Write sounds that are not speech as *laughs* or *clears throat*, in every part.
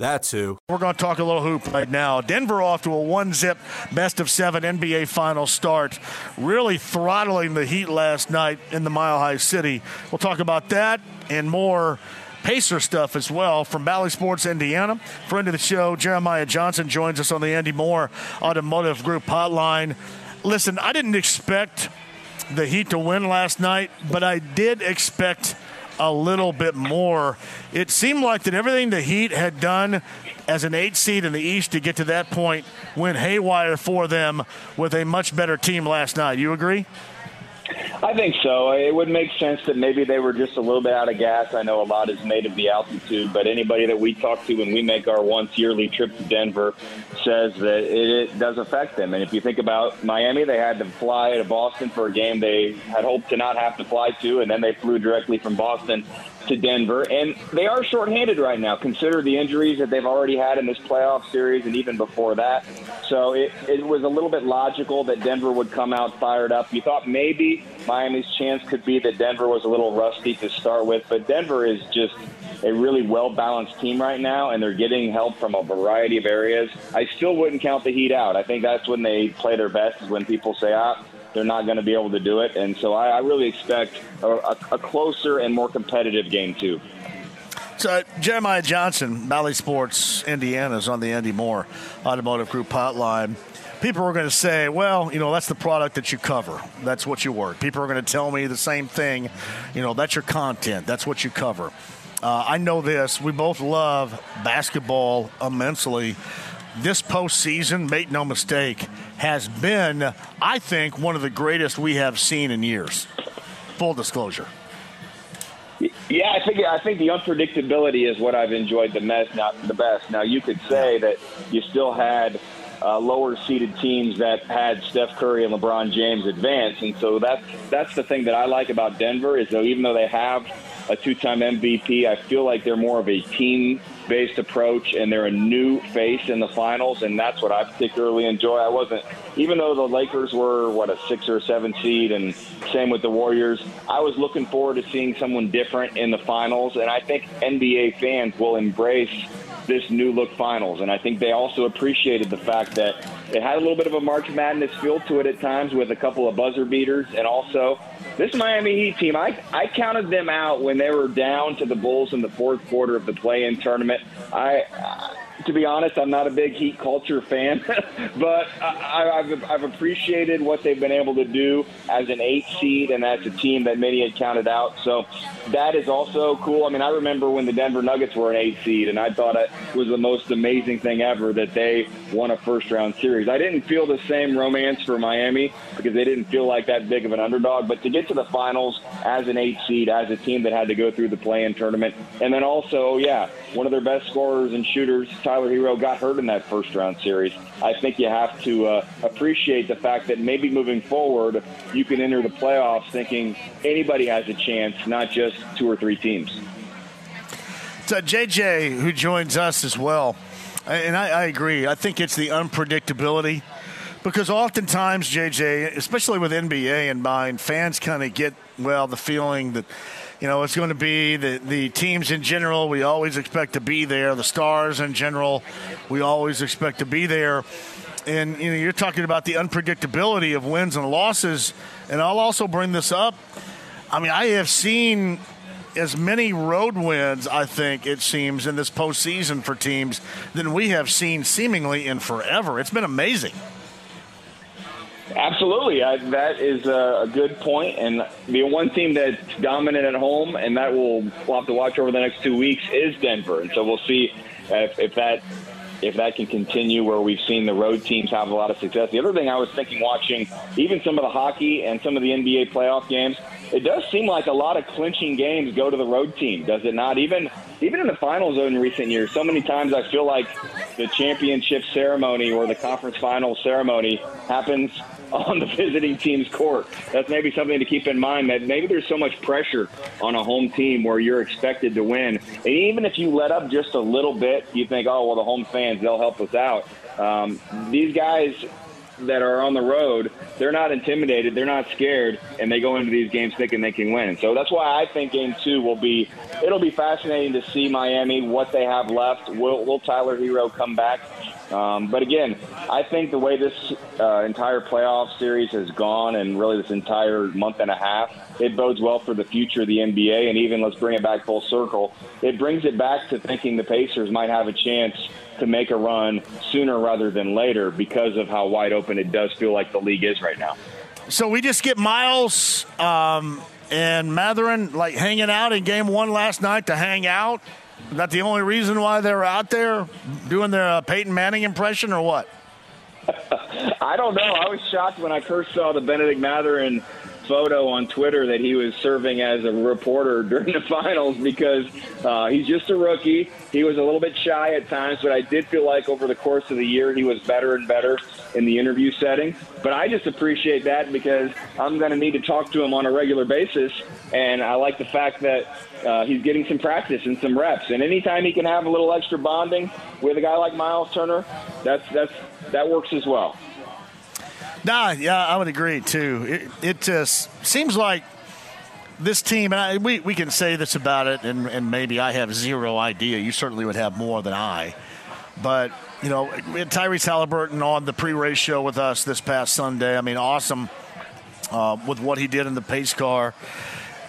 That's who. We're going to talk a little hoop right now. Denver off to a one zip best of seven NBA final start, really throttling the Heat last night in the Mile High City. We'll talk about that and more. Pacer stuff as well from Bally Sports Indiana. Friend of the show, Jeremiah Johnson, joins us on the Andy Moore Automotive Group hotline. Listen, I didn't expect the Heat to win last night, but I did expect a little bit more. It seemed like that everything the Heat had done as an eight seed in the East to get to that point went haywire for them with a much better team last night. You agree? I think so. It would make sense that maybe they were just a little bit out of gas. I know a lot is made of the altitude, but anybody that we talk to when we make our once yearly trip to Denver says that it, it does affect them. And if you think about Miami, they had to fly to Boston for a game they had hoped to not have to fly to, and then they flew directly from Boston to Denver. And they are shorthanded right now. Consider the injuries that they've already had in this playoff series and even before that. So it, it was a little bit logical that Denver would come out fired up. You thought maybe Miami's chance could be that Denver was a little rusty to start with, but Denver is just a really well balanced team right now, and they're getting help from a variety of areas. I still wouldn't count the Heat out. I think that's when they play their best, is when people say, ah, they're not going to be able to do it. And so I, I really expect a, a, a closer and more competitive game, too. So, Jeremiah Johnson, Bally Sports Indiana, is on the Andy Moore Automotive Group hotline. People are going to say, well, you know, that's the product that you cover. That's what you work. People are going to tell me the same thing. You know, that's your content. That's what you cover. Uh, I know this. We both love basketball immensely. This postseason, make no mistake, has been, I think, one of the greatest we have seen in years. Full disclosure. Yeah, I think I think the unpredictability is what I've enjoyed the best. Not the best. Now, you could say that you still had uh, lower seeded teams that had Steph Curry and LeBron James advance, and so that's that's the thing that I like about Denver is that even though they have a two-time MVP, I feel like they're more of a team based approach, and they're a new face in the finals, and that's what I particularly enjoy. I wasn't, even though the Lakers were what a six or seven seed, and same with the Warriors. I was looking forward to seeing someone different in the finals, and I think NBA fans will embrace this new look finals. And I think they also appreciated the fact that it had a little bit of a March Madness feel to it at times with a couple of buzzer beaters. And also, this Miami Heat team, I, I counted them out when they were down to the Bulls in the fourth quarter of the play in tournament. I. To be honest, I'm not a big Heat culture fan, *laughs* but I, have I've appreciated what they've been able to do as an eight seed and as a team that many had counted out. So that is also cool. I mean, I remember when the Denver Nuggets were an eight seed, and I thought it was the most amazing thing ever that they won a first round series. I didn't feel the same romance for Miami because they didn't feel like that big of an underdog, but to get to the finals as an eight seed, as a team that had to go through the play in tournament, and then also, yeah, one of their best scorers and shooters, Tyler Herro got hurt in that first round series. I think you have to uh, appreciate the fact that maybe moving forward, you can enter the playoffs thinking anybody has a chance, not just two or three teams. Uh, JJ who joins us as well. And I, I agree. I think it's the unpredictability because oftentimes, JJ, especially with NBA in mind, fans kind of get, well, the feeling that you know, it's going to be the, the teams in general. We always expect to be there. The stars in general, we always expect to be there. And you know, you're talking about the unpredictability of wins and losses. And I'll also bring this up. I mean, I have seen as many road wins, I think it seems, in this postseason for teams than we have seen seemingly in forever. It's been amazing. Absolutely, I, that is a, good point. And the one team that's dominant at home, and that we'll, we'll have to watch over the next two weeks, is Denver. And so we'll see if, if that if that can continue where we've seen the road teams have a lot of success. The other thing I was thinking watching even some of the hockey and some of the NBA playoff games, it does seem like a lot of clinching games go to the road team, does it not? Even even in the finals in recent years, so many times I feel like the championship ceremony or the conference final ceremony happens on the visiting team's court. That's maybe something to keep in mind that maybe there's so much pressure on a home team where you're expected to win. And even if you let up just a little bit, you think, oh, well, the home fans, they'll help us out. Um, these guys that are on the road, they're not intimidated, they're not scared, and they go into these games thinking they can win. So that's why I think game two will be it'll be fascinating to see Miami what they have left. Will, will Tyler Herro come back? Um, but again, I think the way this uh, entire playoff series has gone, and really this entire month and a half, it bodes well for the future of the NBA. And even let's bring it back full circle. It brings it back to thinking the Pacers might have a chance to make a run sooner rather than later because of how wide open it does feel like the league is right now. So we just get Miles um, and Mathurin like hanging out in game one last night to hang out. That the only reason why they're out there doing their uh, Peyton Manning impression, or what? *laughs* I don't know. I was shocked when I first saw the Bennedict Mathurin photo on Twitter that he was serving as a reporter *laughs* during the finals because uh, he's just a rookie. He was a little bit shy at times, but I did feel like over the course of the year he was better and better in the interview setting. But I just appreciate that because I'm going to need to talk to him on a regular basis, and I like the fact that uh, he's getting some practice and some reps. And anytime he can have a little extra bonding with a guy like Miles Turner, that's that's that works as well. Nah, yeah, I would agree too. It, it just seems like this team, and I, we, we can say this about it, and, and maybe I have zero idea. You certainly would have more than I. But, you know, we had Tyrese Halliburton on the pre race show with us this past Sunday. I mean, awesome uh, with what he did in the pace car.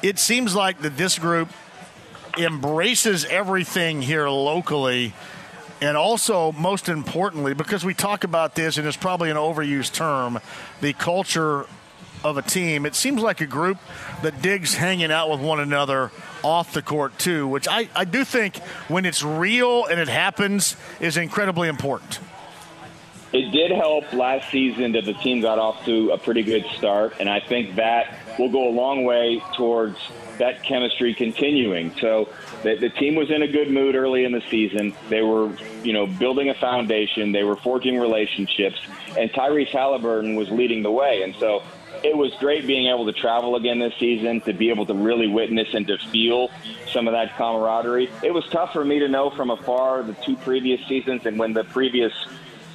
It seems like that this group embraces everything here locally and also, most importantly, because we talk about this, and it's probably an overused term, the culture of a team. It seems like a group that digs hanging out with one another off the court, too, which I, I do think when it's real and it happens is incredibly important. It did help last season that the team got off to a pretty good start, and I think that will go a long way towards that chemistry continuing. So the, the team was in a good mood early in the season. They were, you know, building a foundation. They were forging relationships, and Tyrese Halliburton was leading the way. And so it was great being able to travel again this season, to be able to really witness and to feel some of that camaraderie. It was tough for me to know from afar the two previous seasons and when the previous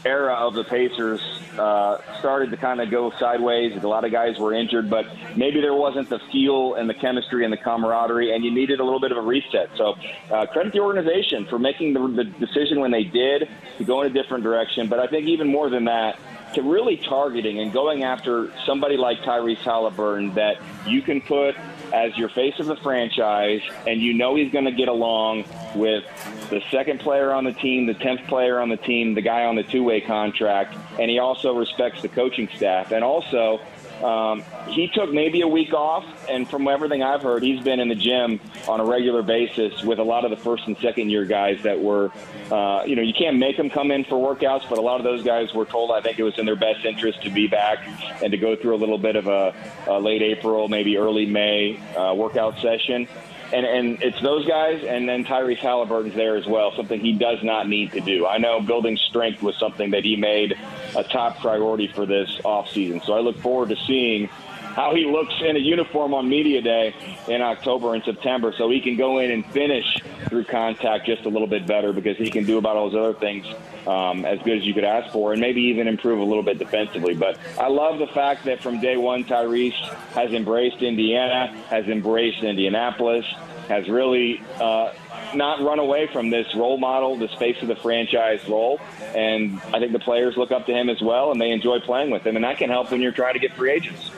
era of the Pacers uh, started to kind of go sideways. A lot of guys were injured, but maybe there wasn't the feel and the chemistry and the camaraderie, and you needed a little bit of a reset. So, uh, credit the organization for making the, the decision when they did to go in a different direction. But I think even more than that, to really targeting and going after somebody like Tyrese Halliburton that you can put as your face of the franchise, and you know he's going to get along with the second player on the team, the 10th player on the team, the guy on the two way contract, and he also respects the coaching staff. And also, um, he took maybe a week off, and from everything I've heard, he's been in the gym on a regular basis with a lot of the first and second year guys that were, uh, you know, you can't make them come in for workouts, but a lot of those guys were told I think it was in their best interest to be back and to go through a little bit of a, a late April, maybe early May uh, workout session and and it's those guys, and then Tyrese Halliburton's there as well. Something he does not need to do. I know building strength was something that he made a top priority for this offseason. So I look forward to seeing how he looks in a uniform on media day in October and September, so he can go in and finish through contact just a little bit better because he can do about all those other things um, as good as you could ask for, and maybe even improve a little bit defensively. But I love the fact that from day one, Tyrese has embraced Indiana, has embraced Indianapolis, has really. Uh, not run away from this role model, this face of the franchise role. And I think the players look up to him as well, and they enjoy playing with him. And that can help when you're trying to get free agents.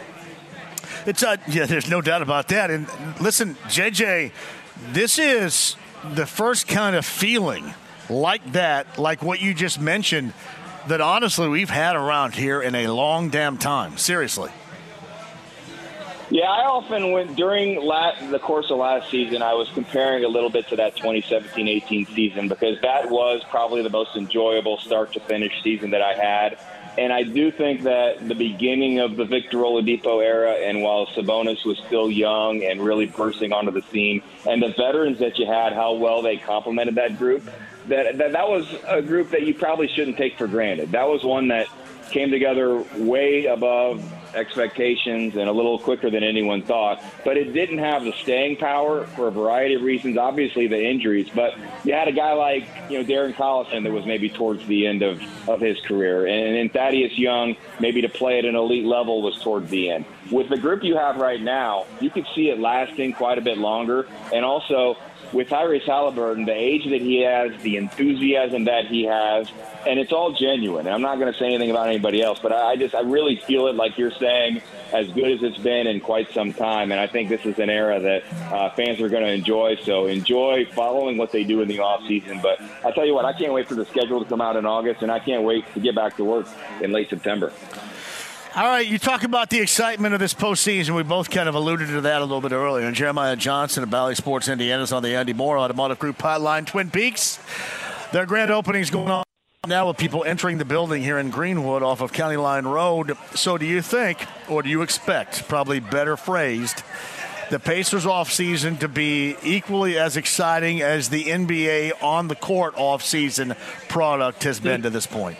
It's uh, yeah, there's no doubt about that. And listen, JJ, this is the first kind of feeling like that, like what you just mentioned, that honestly we've had around here in a long damn time. Seriously. Yeah, I often went during the course of last season. I was comparing a little bit to that 2017-18 season because that was probably the most enjoyable start to finish season that I had. And I do think that the beginning of the Victor Oladipo era, and while Sabonis was still young and really bursting onto the scene, and the veterans that you had, how well they complemented that group, that, that that was a group that you probably shouldn't take for granted. That was one that came together way above expectations and a little quicker than anyone thought. But it didn't have the staying power for a variety of reasons. Obviously, the injuries, but you had a guy like you know Darren Collison that was maybe towards the end of, of his career, and, and Thaddeus Young maybe to play at an elite level was towards the end. With the group you have right now, you could see it lasting quite a bit longer, and also with Tyrese Halliburton, the age that he has, the enthusiasm that he has, and it's all genuine. And I'm not going to say anything about anybody else, but I just I really feel it like you're saying, as good as it's been in quite some time. And I think this is an era that uh, fans are going to enjoy. So enjoy following what they do in the off season. But I tell you what, I can't wait for the schedule to come out in August, and I can't wait to get back to work in late September. All right, you talk about the excitement of this postseason. We both kind of alluded to that a little bit earlier. And Jeremiah Johnson of Bally Sports Indiana is on the Andy Moore Automotive Group hotline. Twin Peaks, their grand opening is going on now with people entering the building here in Greenwood off of County Line Road. So, do you think, or do you expect, probably better phrased, the Pacers offseason to be equally as exciting as the NBA on the court offseason product has been to this point?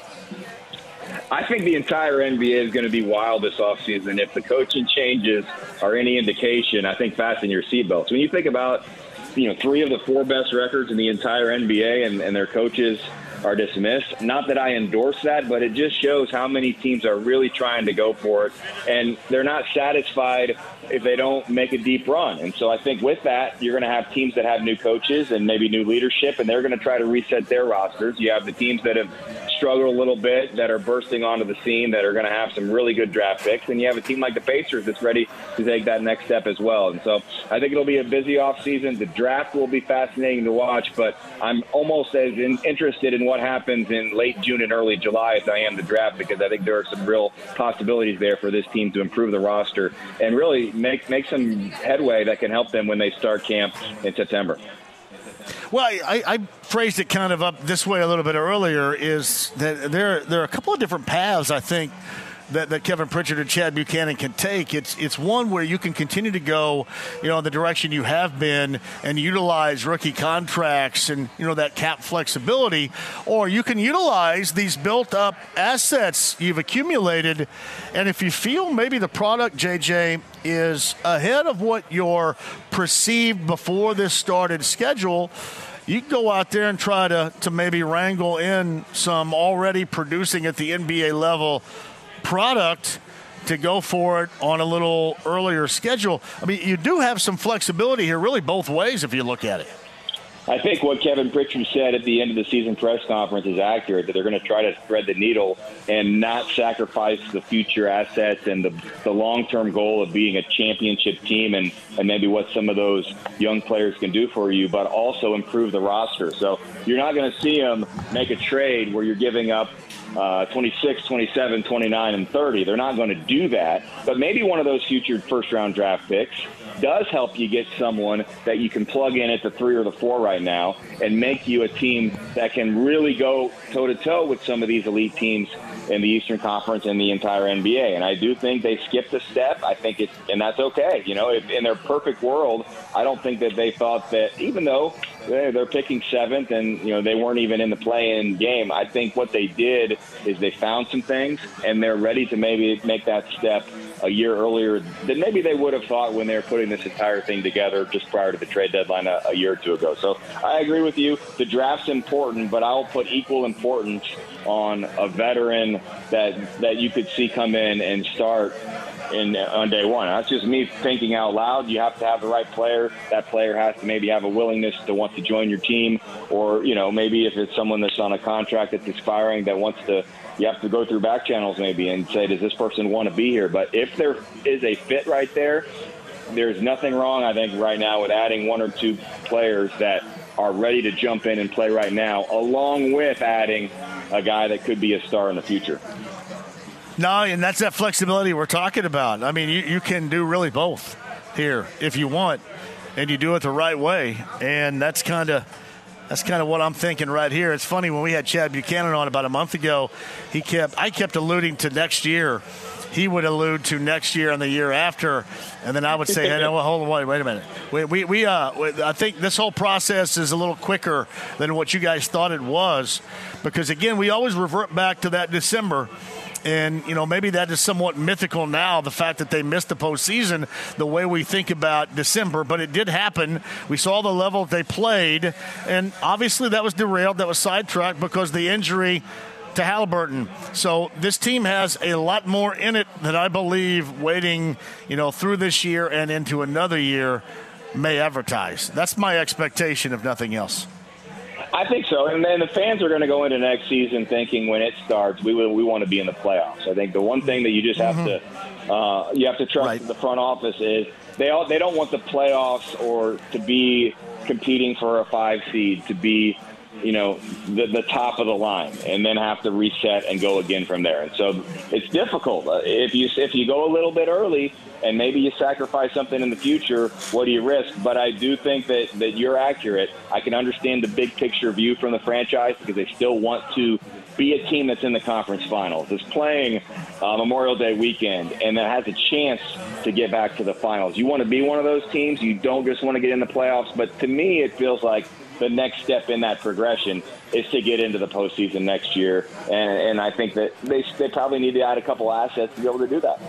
I think the entire NBA is going to be wild this offseason. If the coaching changes are any indication, I think fasten your seatbelts. When you think about, you know, three of the four best records in the entire NBA and, and their coaches are dismissed. Not that I endorse that, but it just shows how many teams are really trying to go for it, and they're not satisfied if they don't make a deep run. And so I think with that, you're going to have teams that have new coaches and maybe new leadership, and they're going to try to reset their rosters. You have the teams that have struggled a little bit that are bursting onto the scene that are going to have some really good draft picks. And you have a team like the Pacers that's ready to take that next step as well. And so I think it'll be a busy offseason. The draft will be fascinating to watch, but I'm almost as in, interested in what happens in late June and early July as I am the draft because I think there are some real possibilities there for this team to improve the roster and really make make some headway that can help them when they start camp in September. Well, I, I, phrased it kind of up this way a little bit earlier. Is that there? There are a couple of different paths I think that, that Kevin Pritchard and Chad Buchanan can take. It's it's one where you can continue to go, you know, in the direction you have been and utilize rookie contracts and you know that cap flexibility, or you can utilize these built-up assets you've accumulated, and if you feel maybe the product, JJ, is ahead of what your perceived before this started schedule you can go out there and try to, to maybe wrangle in some already producing at the NBA level product to go for it on a little earlier schedule. I mean, you do have some flexibility here, really both ways, if you look at it. I think what Kevin Pritchard said at the end of the season press conference is accurate. That they're going to try to thread the needle and not sacrifice the future assets and the, the long-term goal of being a championship team and, and maybe what some of those young players can do for you, but also improve the roster. So you're not going to see them make a trade where you're giving up uh, 26, 27, 29, and 30. They're not going to do that. But maybe one of those future first round draft picks does help you get someone that you can plug in at the three or the four right now and make you a team that can really go toe to toe with some of these elite teams in the Eastern Conference and the entire NBA. And I do think they skipped a step. I think it's, and that's okay. You know, if, in their perfect world, I don't think that they thought that, even though they're picking seventh and, you know, they weren't even in the play in game, I think what they did is they found some things and they're ready to maybe make that step a year earlier than maybe they would have thought when they were putting this entire thing together just prior to the trade deadline a, a year or two ago. So I agree with you. The draft's important, but I'll put equal importance on a veteran that that you could see come in and start in uh, on day one. That's just me thinking out loud. You have to have the right player. That player has to maybe have a willingness to want to join your team, or you know maybe if it's someone that's on a contract that's expiring that wants to. You have to go through back channels maybe and say, does this person want to be here? But if there is a fit right there, there's nothing wrong, I think, right now with adding one or two players that are ready to jump in and play right now, along with adding a guy that could be a star in the future. No, and that's that flexibility we're talking about. I mean, you, you can do really both here if you want, and you do it the right way. And that's kind of that's kind of what I'm thinking right here. It's funny when we had Chad Buchanan on about a month ago, he kept I kept alluding to next year. He would allude to next year and the year after, and then I would say, "Hey, no, hold on, wait, wait a minute. We, we, we uh, I think this whole process is a little quicker than what you guys thought it was, because again, we always revert back to that December." And, you know, maybe that is somewhat mythical now, the fact that they missed the postseason, the way we think about December. But it did happen. We saw the level they played. And obviously that was derailed, that was sidetracked because the injury to Halliburton. So this team has a lot more in it that I believe waiting, you know, through this year and into another year may advertise. That's my expectation, if nothing else. I think so, and then the fans are going to go into next season thinking when it starts, we we want to be in the playoffs. I think the one thing that you just have mm-hmm. to uh, you have to trust right. the front office is they all they don't want the playoffs or to be competing for a five seed to be you know the, the top of the line and then have to reset and go again from there and so it's difficult uh, if you if you go a little bit early and maybe you sacrifice something in the future what do you risk but i do think that that you're accurate i can understand the big picture view from the franchise because they still want to be a team that's in the conference finals, is playing uh, Memorial Day weekend, and that has a chance to get back to the finals. You want to be one of those teams. You don't just want to get in the playoffs. But to me, it feels like the next step in that progression is to get into the postseason next year. And, and I think that they, they probably need to add a couple assets to be able to do that.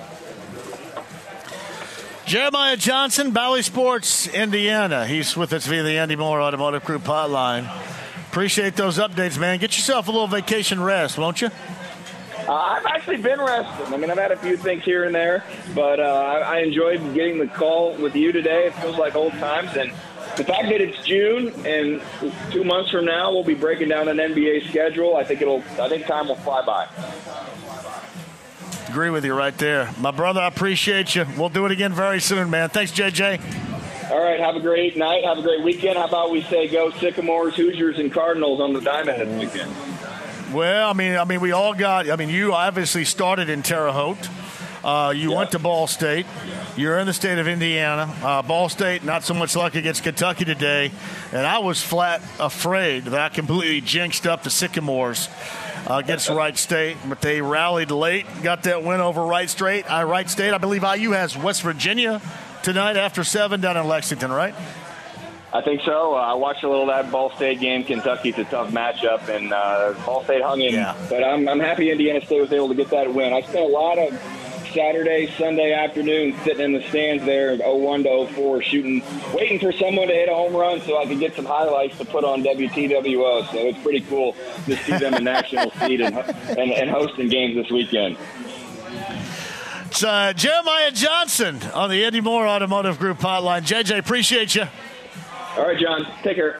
Jeremiah Johnson, Bally Sports, Indiana. He's with us via the Andy Moore Automotive Group hotline. Appreciate those updates, man. Get yourself a little vacation rest, won't you? Uh, I've actually been resting. I mean, I've had a few things here and there, but uh, I, I enjoyed getting the call with you today. It feels like old times, and the fact that it's June and two months from now we'll be breaking down an NBA schedule, I think it'll. I think time will fly by. Agree with you right there, my brother. I appreciate you. We'll do it again very soon, man. Thanks, JJ. All right, have a great night. Have a great weekend. How about we say go Sycamores, Hoosiers, and Cardinals on the diamond this weekend? Well, I mean, I mean, we all got. I mean, you obviously started in Terre Haute. Uh, you yeah. went to Ball State. You're in the state of Indiana. Uh, Ball State, not so much luck against Kentucky today. And I was flat afraid that I completely jinxed up the Sycamores uh, against *laughs* Wright State. But they rallied late, got that win over Wright State. I Wright State, I believe IU has West Virginia tonight after 7 down in Lexington, right? I think so. Uh, I watched a little of that Ball State game. Kentucky's a tough matchup, and uh, Ball State hung in. Yeah. But I'm, I'm happy Indiana State was able to get that win. I spent a lot of Saturday, Sunday afternoon sitting in the stands there, at 01 to 04, shooting, waiting for someone to hit a home run so I could get some highlights to put on WTWO. So it's pretty cool to see them in national *laughs* seed and, and, and hosting games this weekend. It's uh, Jeremiah Johnson on the Andy Moore Automotive Group hotline. JJ, appreciate you. All right, John. Take care.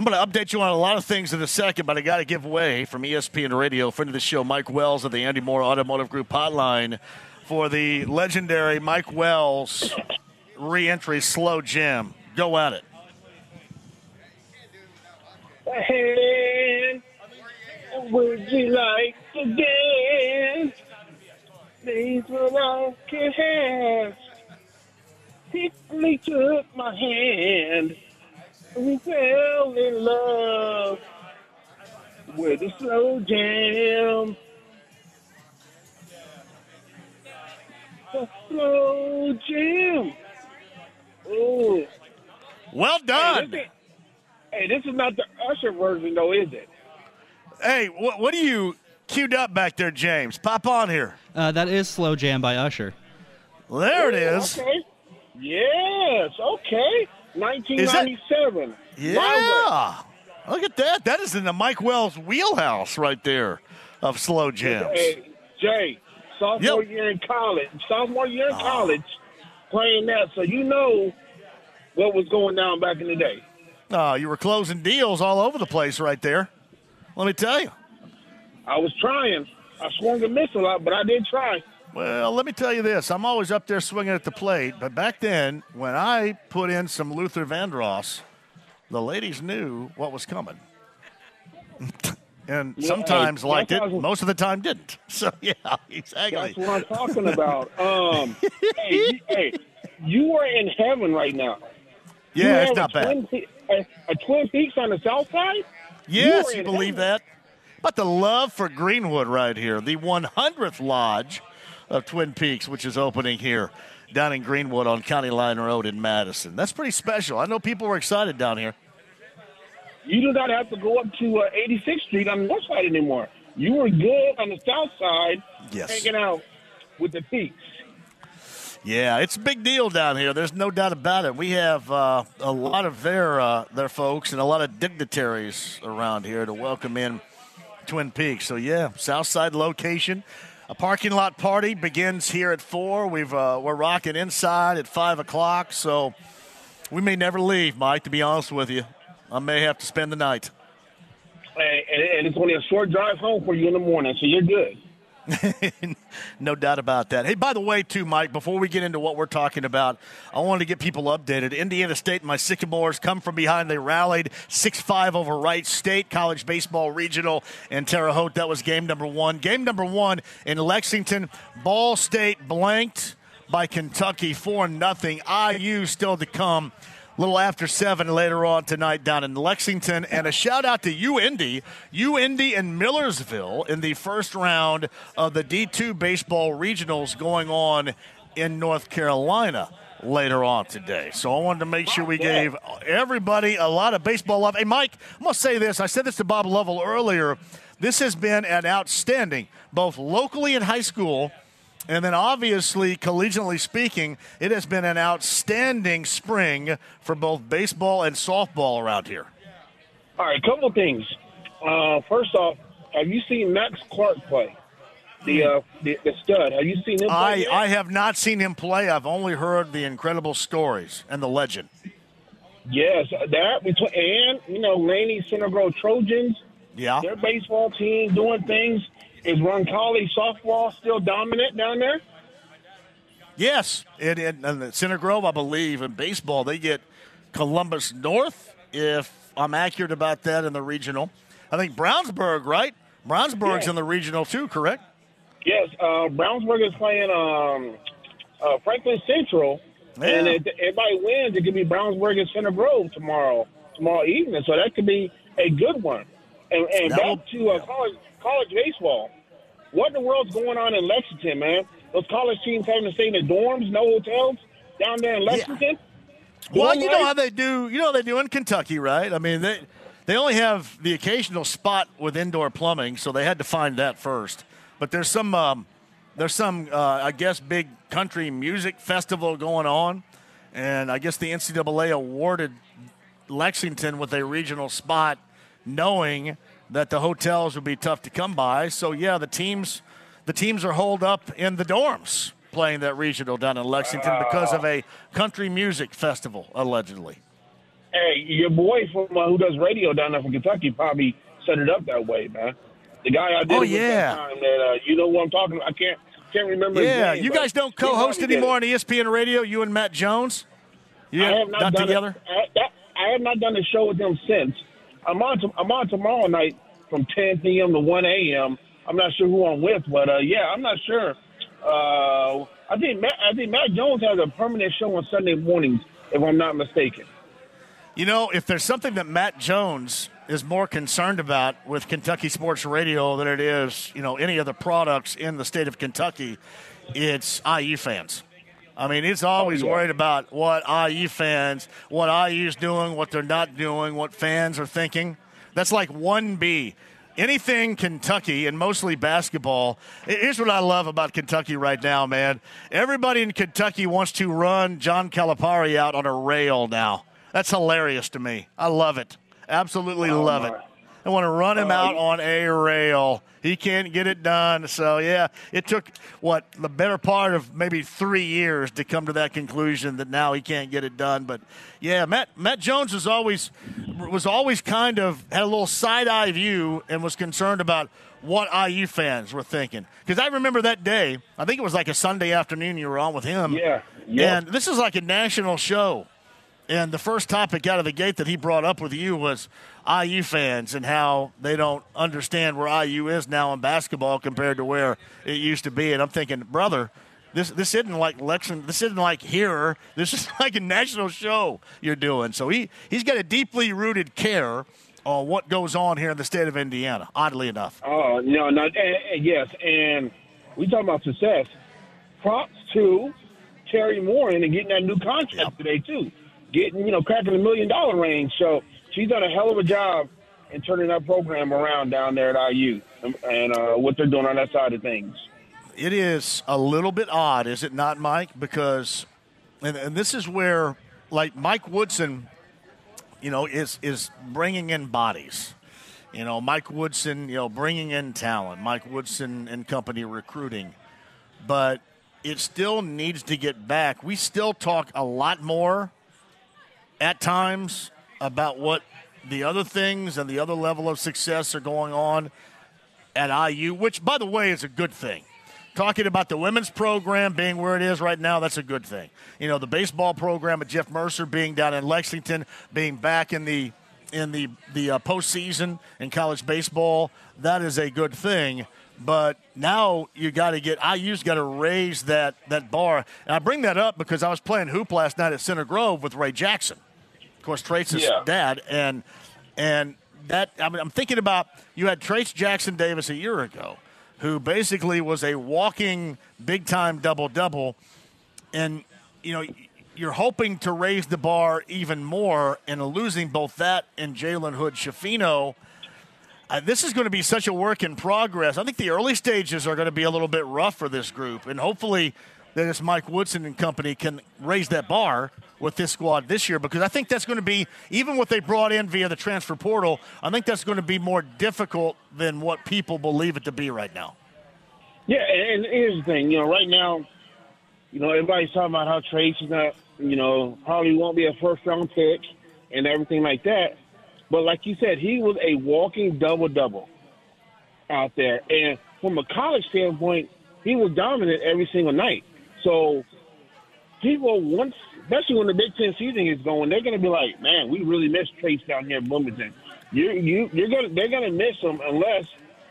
I'm going to update you on a lot of things in a second, but I got to give away from ESPN Radio, friend of the show, Mike Wells of the Andy Moore Automotive Group hotline for the legendary Mike Wells reentry slow jam. Go at it. Hey, would you like to dance? Please, when I can have. Tiffany took my hand we fell in love with a slow jam. a slow jam. Ooh. Well Hey, done. this ain't- hey, this is not the Usher version, though, is it? Hey, what, what are you queued up back there, James? Pop on here. Uh, that is Slow Jam by Usher. There it is. Okay. Yes. Okay. 1997. Yeah. Look at that. That is in the Mike Wells wheelhouse right there of slow jams. Hey, Jay, sophomore Yep. Year in college, sophomore year in ah. college, playing that, so you know what was going down back in the day. Oh, you were closing deals all over the place right there. Let me tell you. I was trying. I swung and missed a lot, but I did try. Well, let me tell you this. I'm always up there swinging at the plate, but back then, when I put in some Luther Vandross, the ladies knew what was coming. *laughs* and Yeah, sometimes liked it, was- most of the time didn't. *laughs* So, yeah, exactly. That's what I'm talking about. Um, hey, you, hey, you are in heaven right now. You Yeah, it's not bad. Twin, a, a Twin Peaks on the south side? Yes, are you believe heaven. that? But the love for Greenwood right here, the 100th Lodge of Twin Peaks, which is opening here down in Greenwood on County Line Road in Madison. That's pretty special. I know people were excited down here. You do not have to go up to uh, 86th Street on the north side anymore. You were good on the south side, Yes. hanging out with the Peaks. Yeah, it's a big deal down here. There's no doubt about it. We have uh, a lot of their uh, their folks and a lot of dignitaries around here to welcome in Twin Peaks. So yeah, South Side location. A parking lot party begins here at four. We've uh, we're rocking inside at five o'clock. So we may never leave, Mike. To be honest with you, I may have to spend the night. And, and, it's only a short drive home for you in the morning, so you're good. *laughs* no doubt about that. Hey, by the way, too, Mike, before we get into what we're talking about, I wanted to get people updated. Indiana State and my Sycamores come from behind. They rallied 6 5 over Wright State, College Baseball Regional in Terre Haute. That was game number one. Game number one in Lexington, Ball State blanked by Kentucky 4 0. IU still to come little after seven later on tonight down in Lexington. And a shout out to U Indy, U Indy and Millersville in the first round of the D2 baseball regionals going on in North Carolina later on today. So I wanted to make sure we gave everybody a lot of baseball love. Hey, Mike, I'm going to say this. I said this to Bob Lovell earlier. This has been an outstanding, both locally in high school and then, obviously, collegiately speaking, it has been an outstanding spring for both baseball and softball around here. All right, couple things. Uh, first off, have you seen Max Clark play? The, uh, the the stud. Have you seen him play? I, yet? I have not seen him play. I've only heard the incredible stories and the legend. Yes, that between and you know Laney Center Grove Trojans, Yeah. their baseball team doing things. Is Roncalli softball still dominant down there? Yes. And, Center Grove, I believe, in baseball, they get Columbus North, if I'm accurate about that, in the regional. I think Brownsburg, right? Brownsburg's Yeah. in the regional too, correct? Yes, uh, Brownsburg is playing um, uh, Franklin Central, and if everybody wins, it could be Brownsburg and Center Grove tomorrow tomorrow evening. So that could be a good one. And, and back will- to uh, college college baseball. What in the world's going on in Lexington, man? Those college teams having to stay in the dorms, no hotels down there in Lexington. Well, Doing you know how they do. You know how they do in Kentucky, right? I mean, they they only have the occasional spot with indoor plumbing, so they had to find that first. But there's some um, there's some uh, I guess big country music festival going on, and I guess the NCAA awarded Lexington with a regional spot, knowing that the hotels would be tough to come by. So yeah, the teams the teams are holed up in the dorms playing that regional down in Lexington because of a country music festival allegedly. Hey, your boy from uh, who does radio down there from Kentucky probably set it up that way, man. The guy I did Oh, yeah. that time that uh, you know what I'm talking about. I can't can't remember. Yeah, name, you guys don't co-host anymore on ESPN Radio. You and Matt Jones. Yeah, I have not, not done together. It. I, that, I have not done a show with them since. I'm on. To, I'm on tomorrow night from 10 p.m. to 1 a.m. I'm not sure who I'm with, but uh, yeah, I'm not sure. Uh, I think Matt, I think Matt Jones has a permanent show on Sunday mornings, if I'm not mistaken. You know, if there's something that Matt Jones is more concerned about with Kentucky Sports Radio than it is, you know, any other products in the state of Kentucky, it's IU fans. I mean, he's always Oh, yeah. worried about what IU fans, what IU's doing, what they're not doing, what fans are thinking. That's like 1B. Anything Kentucky and mostly basketball. Here's what I love about Kentucky right now, man. Everybody in Kentucky wants to run John Calipari out on a rail now. That's hilarious to me. I love it. Absolutely Oh, love it. I want to run him out uh, on a rail. He can't get it done. So, yeah, it took, what, the better part of maybe three years to come to that conclusion that now he can't get it done. But, yeah, Matt, Matt Jones was always, was always kind of had a little side eye view and was concerned about what IU fans were thinking. Because I remember that day, I think it was like a Sunday afternoon you were on with him. Yeah, yeah. And this is like a national show. And the first topic out of the gate that he brought up with you was IU fans and how they don't understand where IU is now in basketball compared to where it used to be. And I'm thinking, brother, this this isn't like Lexington. This isn't like here. This is *laughs* like a national show you're doing. So he he's got a deeply rooted care on what goes on here in the state of Indiana. Oddly enough, Oh no, no, and, and yes, and we talk about success. Props to Terry Moore and getting that new contract today too, getting you know cracking the million dollar range. So she's done a hell of a job in turning that program around down there at IU and, uh, what they're doing on that side of things. it is a little bit odd, is it not, Mike? Because, and, and this is where, like Mike Woodson, you know, is is bringing in bodies. You know, Mike Woodson, you know, bringing in talent. Mike Woodson and company recruiting, but it still needs to get back. We still talk a lot more at times about what the other things and the other level of success are going on at IU, which, by the way, is a good thing. Talking about the women's program being where it is right now, that's a good thing. You know, the baseball program at Jeff Mercer being down in Lexington, being back in the in the the uh, postseason in college baseball, that is a good thing. But now you got to get IU's got to raise that that bar. And I bring that up because I was playing hoop last night at Center Grove with Ray Jackson of course, Trace's Yeah. dad, and and that I mean, I'm thinking about you had Trace Jackson Davis a year ago, who basically was a walking big time double double, and you know you're hoping to raise the bar even more, and losing both that and Jalen Hood-Schifino. Uh, this is going to be such a work in progress. I think the early stages are going to be a little bit rough for this group, and hopefully, that this Mike Woodson and company can raise that bar with this squad this year because I think that's going to be even what they brought in via the transfer portal. I think that's going to be more difficult than what people believe it to be right now. Yeah, and, here's the thing. You know, right now, you know, everybody's talking about how Trace is not, you know, probably won't be a first round pick and everything like that. But like you said, he was a walking double double out there. And from a college standpoint, he was dominant every single night. So people once especially when the Big Ten season is going, they're gonna be like, Man, we really miss Trace down here in Bloomington. You you you're gonna they're gonna miss him unless,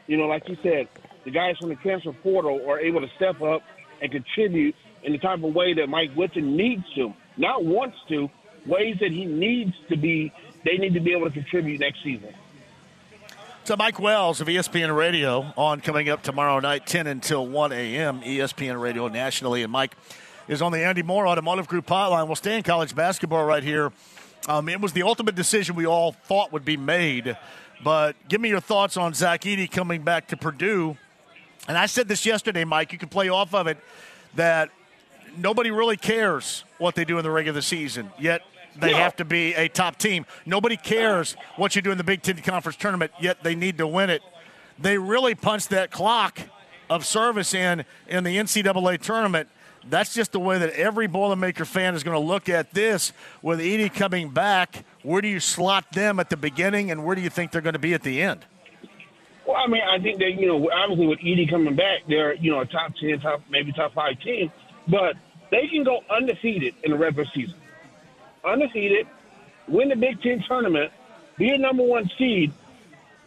you know, like you said, the guys from the transfer portal are able to step up and contribute in the type of way that Mike Woodson needs to, not wants to, ways that he needs to be. They need to be able to contribute next season. So Mike Wells of ESPN Radio on coming up tomorrow night, 10 until 1 a.m. ESPN Radio nationally. And Mike is on the Andy Moore Automotive Group hotline. We'll stay in college basketball right here. Um, it was the ultimate decision we all thought would be made. But give me your thoughts on Zach Edey coming back to Purdue. And I said this yesterday, Mike, you can play off of it, that nobody really cares what they do in the regular season, yet they No. have to be a top team. Nobody cares what you do in the Big Ten Conference tournament, yet they need to win it. They really punched that clock of service in in the NCAA tournament. That's just the way that every Boilermaker fan is going to look at this. With Edey coming back, where do you slot them at the beginning, and where do you think they're going to be at the end? Well, I mean, I think that you know, obviously with Edey coming back, they're you know a top ten, top maybe top five team, but they can go undefeated in the regular season, undefeated, win the Big Ten tournament, be a number one seed,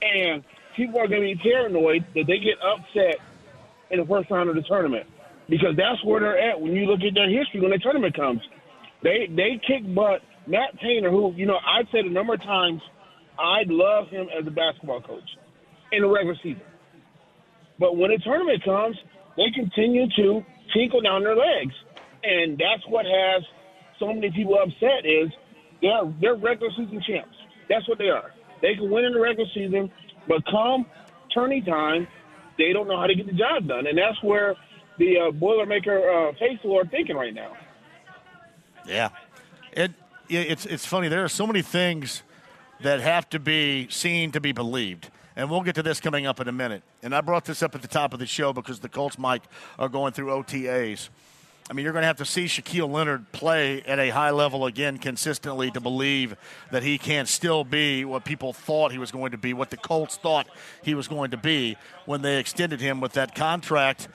and people are going to be paranoid that they get upset in the first round of the tournament because that's where they're at when you look at their history when the tournament comes. They they kick butt. Matt Painter, who you know, I've said a number of times, I love him as a basketball coach in the regular season. But when the tournament comes, they continue to tinkle down their legs, and that's what has so many people upset. Is they're they're regular season champs. That's what they are. They can win in the regular season, but come tourney time, they don't know how to get the job done, and that's where the uh, Boilermaker uh, faithful are thinking right now. Yeah, it it's it's funny. There are so many things that have to be seen to be believed. And we'll get to this coming up in a minute. And I brought this up at the top of the show because the Colts, Mike, are going through OTAs. I mean, you're going to have to see Shaquille Leonard play at a high level again consistently to believe that he can still be what people thought he was going to be, what the Colts thought he was going to be when they extended him with that contract.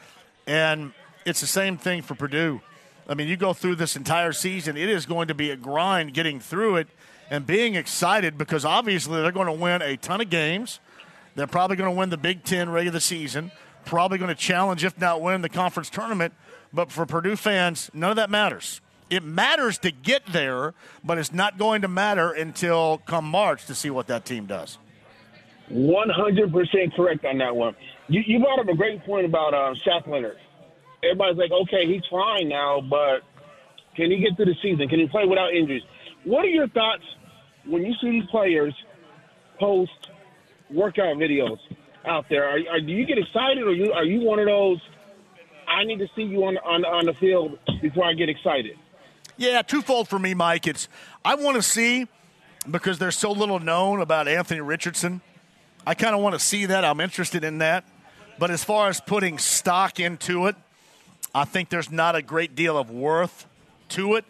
And it's the same thing for Purdue. I mean, you go through this entire season, it is going to be a grind getting through it and being excited because obviously they're going to win a ton of games. They're probably going to win the Big Ten regular season, probably going to challenge, if not win, the conference tournament. But for Purdue fans, none of that matters. It matters to get there, but it's not going to matter until come March to see what that team does. 100% correct on that one. You, you brought up a great point about uh, Shaq Leonard. Everybody's like, okay, he's fine now, but can he get through the season? Can he play without injuries? What are your thoughts when you see these players post workout videos out there? Are, are, do you get excited, or you, are you one of those? I need to see you on on on the field before I get excited. Yeah, twofold for me, Mike. It's I want to see because there's so little known about Anthony Richardson. I kind of want to see that. I'm interested in that. But as far as putting stock into it, I think there's not a great deal of worth to it.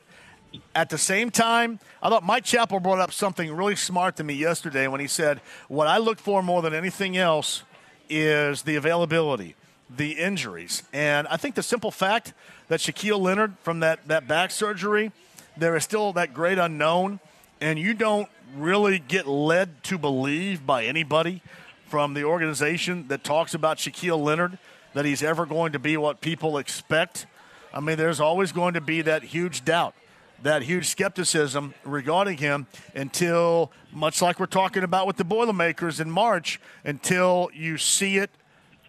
At the same time, I thought Mike Chappell brought up something really smart to me yesterday when he said, What I look for more than anything else is the availability, the injuries. And I think the simple fact that Shaquille Leonard, from that, that back surgery, there is still that great unknown, and you don't really get led to believe by anybody from the organization that talks about Shaquille Leonard that he's ever going to be what people expect. I mean, there's always going to be that huge doubt that huge skepticism regarding him until, much like we're talking about with the Boilermakers in March, until you see it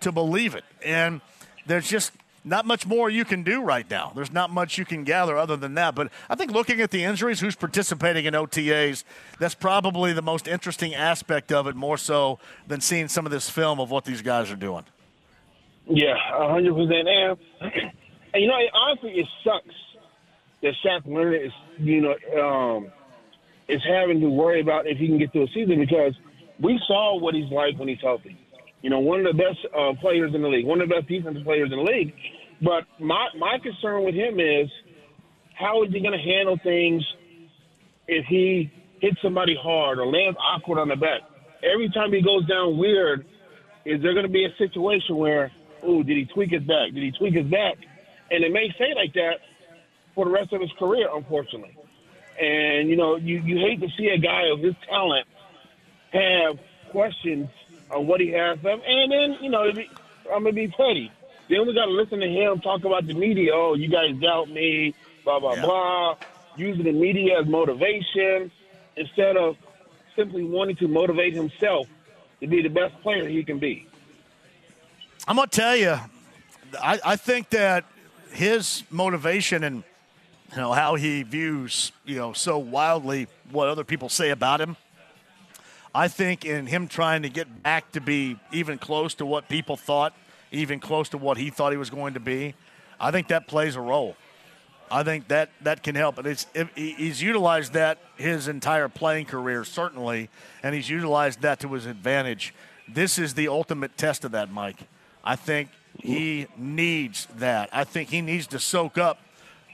to believe it. And there's just not much more you can do right now. There's not much you can gather other than that. But I think looking at the injuries, who's participating in OTAs, that's probably the most interesting aspect of it, more so than seeing some of this film of what these guys are doing. Yeah, 100%. And, *clears throat* and you know, honestly, it sucks that Shaq Leonard is, you know, um, is having to worry about if he can get through a season because we saw what he's like when he's healthy. You know, one of the best uh, players in the league, one of the best defensive players in the league. But my my concern with him is how is he going to handle things if he hits somebody hard or lands awkward on the back? Every time he goes down weird, is there going to be a situation where, oh, did he tweak his back? Did he tweak his back? And it may stay like that for the rest of his career, unfortunately. And you know, you you hate to see a guy of his talent have questions on what he has them, and then you know, be, I'm gonna be petty. Then we got to listen to him talk about the media. Oh, you guys doubt me, blah blah yeah. blah. Using the media as motivation instead of simply wanting to motivate himself to be the best player he can be. I'm gonna tell you, I, I think that his motivation and you know how he views you know so wildly what other people say about him. I think in him trying to get back to be even close to what people thought, even close to what he thought he was going to be, I think that plays a role. I think that that can help. And it's he's utilized that his entire playing career certainly, and he's utilized that to his advantage. This is the ultimate test of that, Mike. I think he needs that. I think he needs to soak up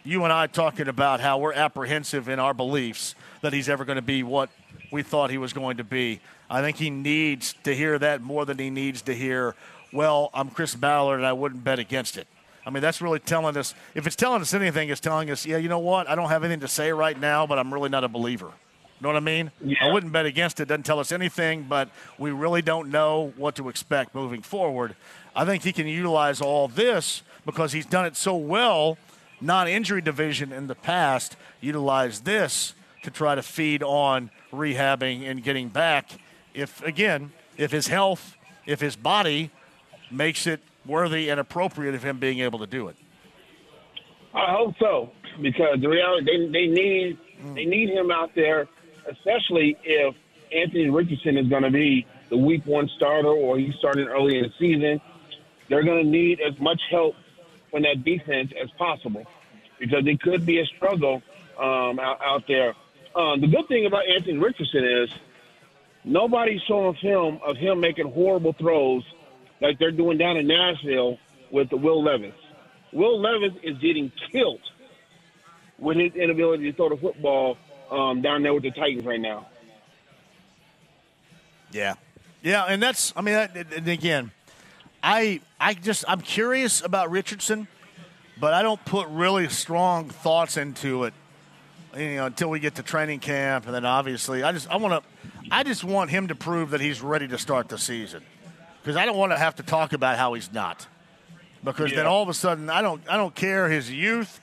you and I talking about how we're apprehensive in our beliefs that he's ever going to be what we thought he was going to be. I think he needs to hear that more than he needs to hear, well, I'm Chris Ballard and I wouldn't bet against it. I mean, that's really telling us, if it's telling us anything, it's telling us, yeah, you know what? I don't have anything to say right now, but I'm really not a believer. You know what I mean? Yeah. I wouldn't bet against it. Doesn't tell us anything, but we really don't know what to expect moving forward. I think he can utilize all this because he's done it so well non injury division in the past utilized this to try to feed on rehabbing and getting back. If, again, if his health, if his body makes it worthy and appropriate of him being able to do it. I hope so because the reality they they need they need him out there, especially if Anthony Richardson is going to be the Week One starter or he's starting early in the season. They're going to need as much help from that defense as possible because it could be a struggle um, out, out there. Um, the good thing about Anthony Richardson is nobody's showing a film of him making horrible throws like they're doing down in Nashville with the Will Levis. Will Levis is getting killed with his inability to throw the football um, down there with the Titans right now. Yeah, yeah, and that's I mean, and again, I I just I'm curious about Richardson, but I don't put really strong thoughts into it. You know, until we get to training camp, and then obviously, I just I want to, I just want him to prove that he's ready to start the season, because I don't want to have to talk about how he's not, because Yeah. then all of a sudden I don't I don't care his youth,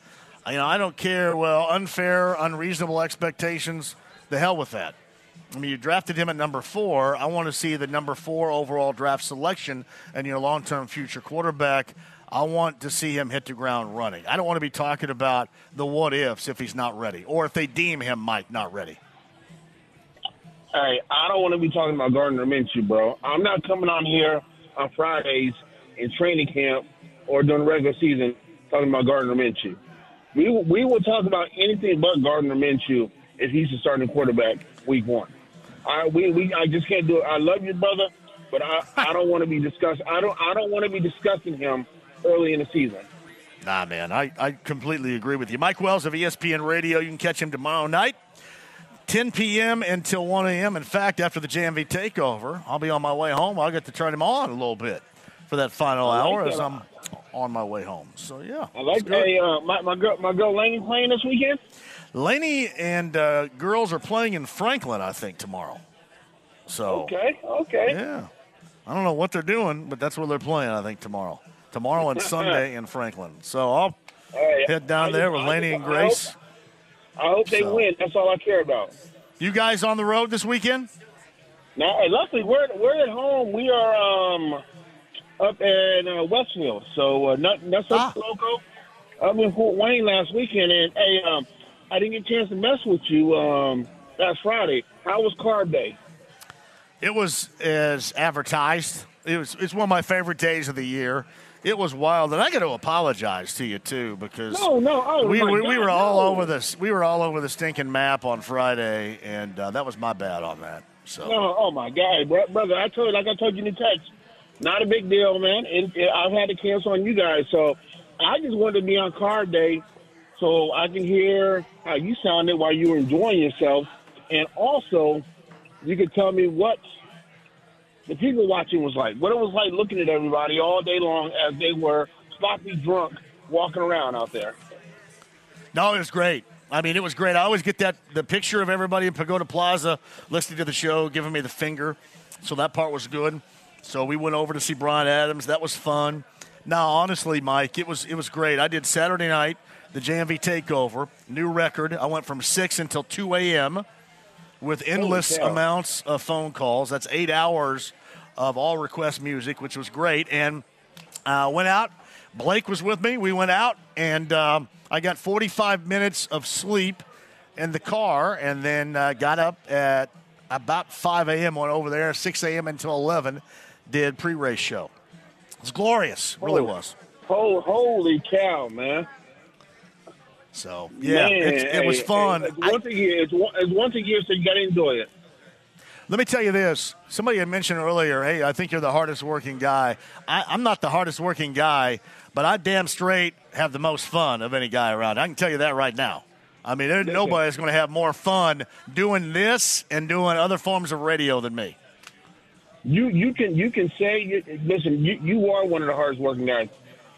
you know I don't care well unfair unreasonable expectations. The hell with that. I mean, you drafted him at number four. I want to see the number four overall draft selection and your long term future quarterback. I want to see him hit the ground running. I don't want to be talking about the what ifs if he's not ready or if they deem him Mike not ready. Hey, I don't want to be talking about Gardner Minshew, bro. I'm not coming on here on Fridays in training camp or during regular season talking about Gardner Minshew. We we will talk about anything but Gardner Minshew if he's the starting quarterback week one. I we, we I just can't do it. I love you, brother, but I, I don't want to be discussing. I don't I don't want to be discussing him early in the season. Nah, man, I, I completely agree with you. Mike Wells of ESPN Radio. You can catch him tomorrow night, 10 p.m. until 1 a.m. In fact, after the JMV takeover, I'll be on my way home. I'll get to turn him on a little bit for that final like hour that. as I'm on my way home. So, yeah. I like good. hey, uh, my my girl my girl Laney playing this weekend. Laney and uh, girls are playing in Franklin, I think, tomorrow. So, Okay, okay. yeah. I don't know what they're doing, but that's where they're playing, I think, tomorrow. Tomorrow and *laughs* Sunday in Franklin. So I'll Hey, head down there with Laney and I hope- Grace. I hope they So. win. That's all I care about. You guys on the road this weekend? Now, hey, luckily we're we're at home. We are um up in uh, Westfield, so uh, not that's Ah. up local. Up in Fort Wayne last weekend, and hey, um, I didn't get a chance to mess with you um last Friday. How was Carb Day? It was as advertised. It was. It's one of my favorite days of the year. It was wild, and I got to apologize to you too because No, no, oh we, we, we God, were all no. over this. We were all over the stinking map on Friday, and uh, that was my bad on that. So No, oh my God, bro- brother! I told you, like I told you in the text, not a big deal, man. It, it, I've had to cancel on you guys, so I just wanted to be on Carb Day, so I can hear how you sounded while you were enjoying yourself, and also you could tell me what the people watching was like, what it was like looking at everybody all day long as they were sloppy drunk walking around out there. No, it was great. I mean, it was great. I always get that the picture of everybody in Pagoda Plaza listening to the show, giving me the finger. So that part was good. So we went over to see Brian Adams. That was fun. Now, honestly, Mike, it was it was great. I did Saturday night the JMV takeover, new record. I went from six until two a.m. with endless amounts of phone calls. That's eight hours of all request music, which was great. And uh, went out. Blake was with me. We went out, and um, I got 45 minutes of sleep in the car, and then uh, got up at about 5 a.m. Went over there, 6 a.m. until 11. Did pre-race show. It was glorious, really Oh. was. Oh, holy cow, man! So yeah, Man, it, it was fun. hey, It's I- once a year. It's, one, it's once a year, so you got to enjoy it. Let me tell you this. Somebody had mentioned earlier, hey, I think you're the hardest working guy. I, I'm not the hardest working guy, but I damn straight have the most fun of any guy around. I can tell you that right now. I mean, there, nobody's going to have more fun doing this and doing other forms of radio than me. You you can you can say you, listen. You you are one of the hardest working guys.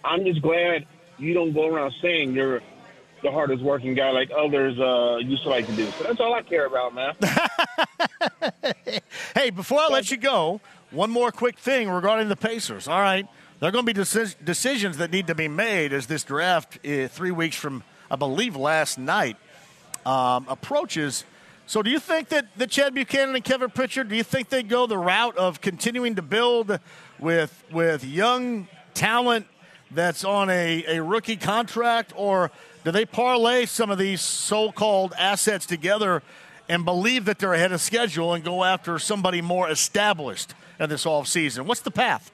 I'm just glad you don't go around saying you're the hardest working guy like others uh, used to like to do. So that's all I care about, man. *laughs* Hey, before I let you go, one more quick thing regarding the Pacers. All right, there are going to be deci- decisions that need to be made as this draft, uh, three weeks from, I believe, last night, um, approaches. So, do you think that, that Chad Buchanan and Kevin Pritchard, do you think they go the route of continuing to build with with young talent that's on a, a rookie contract, or do they parlay some of these so called assets together and believe that they're ahead of schedule and go after somebody more established in this offseason? What's the path?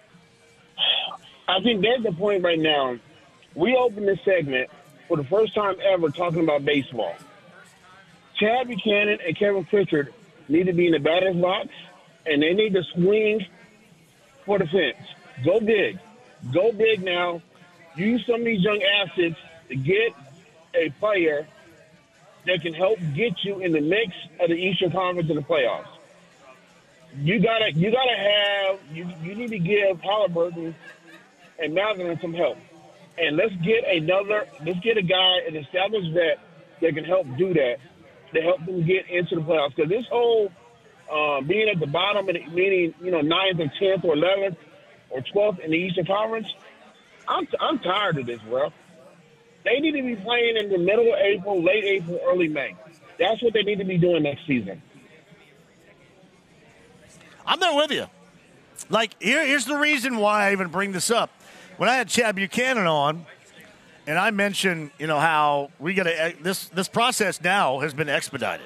I think that's the point right now. We opened this segment for the first time ever talking about baseball. Chad Buchanan and Kevin Pritchard need to be in the batter's box, and they need to swing for the fence. Go big. Go big now. Use some of these young assets to get a player that can help get you in the mix of the Eastern Conference in the playoffs. You gotta, you gotta have, you, you need to give Halliburton and Mathurin some help, and let's get another, let's get a guy, an established vet that can help do that, to help them get into the playoffs. Because this whole uh, being at the bottom, meaning you know ninth or tenth or eleventh or twelfth in the Eastern Conference, I'm I'm tired of this, bro. They need to be playing in the middle of April, late April, early May. That's what they need to be doing next season. I'm there with you. Like, here, here's the reason why I even bring this up. When I had Chad Buchanan on, and I mentioned, you know, how we got to this this process now has been expedited.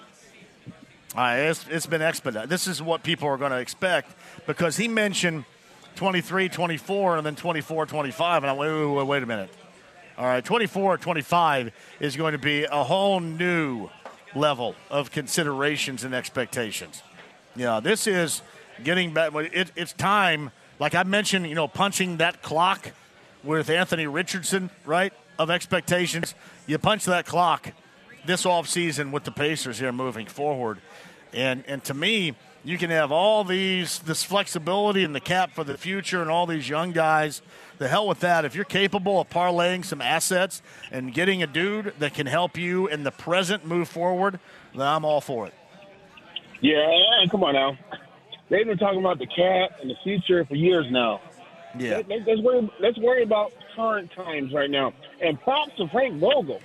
Uh, it's, it's been expedited. This is what people are going to expect because he mentioned 23, 24, and then 24, 25. And I went, wait, wait, wait a minute. All right, 24 25 is going to be a whole new level of considerations and expectations. Yeah, this is getting back. It, it's time, like I mentioned, you know, punching that clock with Anthony Richardson, right, of expectations. You punch that clock this offseason with the Pacers here moving forward. And, and to me, you can have all these this flexibility in the cap for the future and all these young guys – the hell with that. If you're capable of parlaying some assets and getting a dude that can help you in the present move forward, then I'm all for it. Yeah, come on now. They've been talking about the cap and the future for years now. Yeah. Let's worry, let's worry about current times right now. And props to Frank Vogel.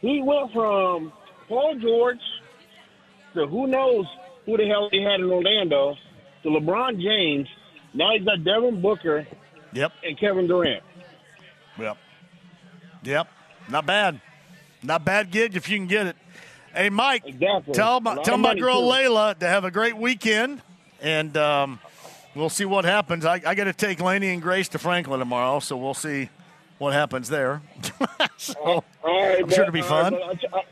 He went from Paul George to who knows who the hell he had in Orlando to LeBron James. Now he's got Devin Booker Yep. And Kevin Durant. Yep. Yep. Not bad. Not bad gig if you can get it. Hey, Mike, exactly. tell, my, tell my girl too. Layla to have a great weekend, and um, we'll see what happens. I, I got to take Laney and Grace to Franklin tomorrow, so we'll see what happens there. *laughs* so, All right, I'm sure it'll be fun. Right, I'll,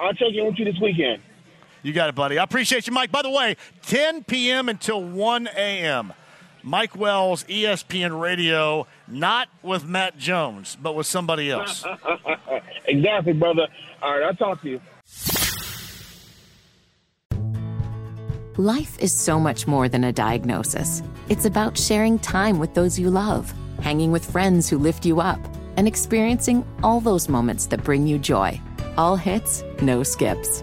I'll check in with you this weekend. You got it, buddy. I appreciate you, Mike. By the way, 10 p.m. until 1 a.m. Mike Wells, ESPN Radio, not with Matt Jones, but with somebody else. *laughs* exactly, brother. All right, I'll talk to you. Life is so much more than a diagnosis. It's about sharing time with those you love, hanging with friends who lift you up, and experiencing all those moments that bring you joy. All hits, no skips.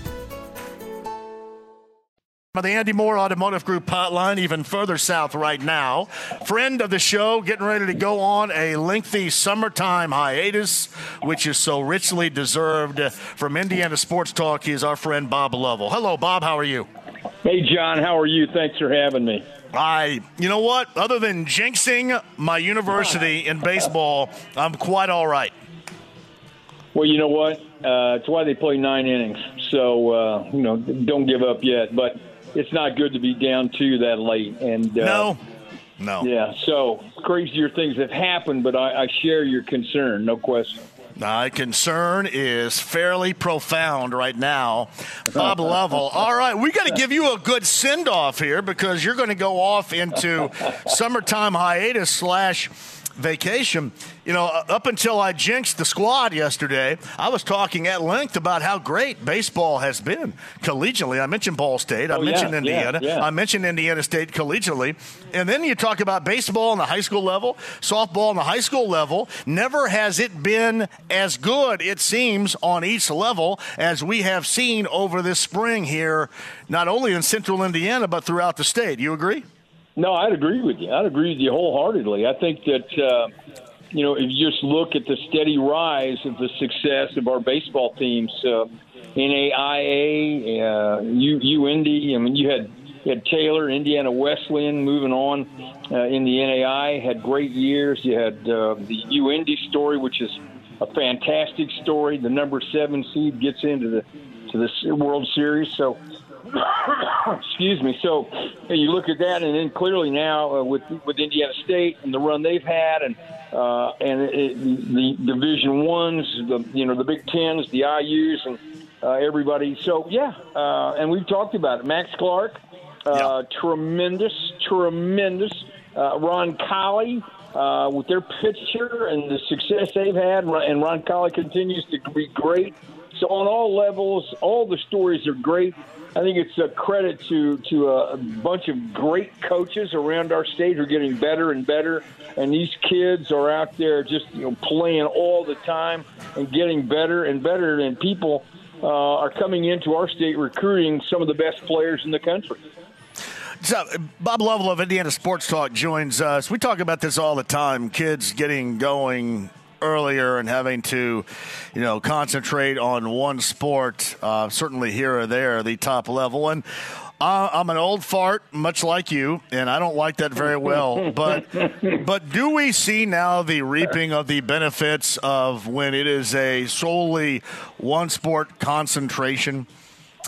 The Andy Mohr Automotive Group hotline, even further south right now. Friend of the show, getting ready to go on a lengthy summertime hiatus, which is so richly deserved. From Indiana Sports Talk, he is our friend Bob Lovell. Hello, Bob. How are you? Hey, John. How are you? Thanks for having me. I, you know what? Other than jinxing my university in baseball, I'm quite all right. Well, you know what? Uh, it's why they play nine innings. So, uh, you know, don't give up yet. But it's not good to be down two that late. And uh, no, no. Yeah. So crazier things have happened, but I, I share your concern, no question. My concern is fairly profound right now. Bob Lovell. *laughs* All right, we got to give you a good send off here because you're going to go off into *laughs* summertime hiatus slash vacation. You know, uh, up until I jinxed the squad yesterday, I was talking at length about how great baseball has been collegiately. I mentioned Ball State, I oh, mentioned yeah, Indiana, yeah, yeah. I mentioned Indiana State collegiately, and then you talk about baseball on the high school level, softball on the high school level. Never has it been as good, it seems, on each level as we have seen over this spring here, not only in central Indiana, but throughout the state. You agree? No, I'd agree with you. I'd agree with you wholeheartedly. I think that uh, you know, if you just look at the steady rise of the success of our baseball teams, uh, NAIA, uh, U, UIndy, I mean, you had you had Taylor, Indiana Wesleyan moving on uh, in the NAI, had great years. You had uh, the UIndy story, which is a fantastic story. The number seven seed gets into the to the World Series. So, *coughs* excuse me. So you look at that, and then clearly now uh, with with Indiana State and the run they've had, and uh, and it, the Division ones, the you know the Big Tens, the IU's, and uh, everybody. So yeah, uh, and we've talked about it. Max Clark, uh, yeah. tremendous, tremendous. Uh, Roncalli, uh, with their pitcher and the success they've had, and Roncalli continues to be great. So on all levels, all the stories are great. I think it's a credit to to a bunch of great coaches around our state who are getting better and better, and these kids are out there just you know playing all the time and getting better and better. And people uh, are coming into our state recruiting some of the best players in the country. So, Bob Lovell of Indiana Sports Talk joins us. We talk about this all the time kids getting going earlier and having to, you know, concentrate on one sport, uh, certainly here or there, the top level. And uh, I'm an old fart, much like you, and I don't like that very well. but *laughs* but do we see now the reaping of the benefits of when it is a solely one sport concentration?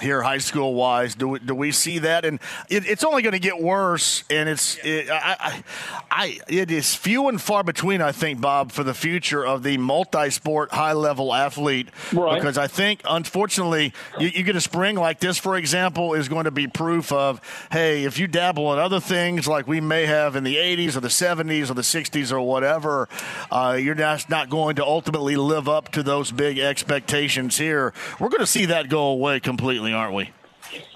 Here high school wise. Do we, do we see that? And it, it's only going to get worse. And it's it, I, I, it is few and far between. I think Bob for the future of the multi-sport high level athlete right. because I think unfortunately you, you, get a spring like this for example is going to be proof of hey if you dabble in other things like we may have in the 80s or the 70s or the 60s or whatever uh, you're just not going to ultimately live up to those big expectations here. We're going to see that go away completely aren't we?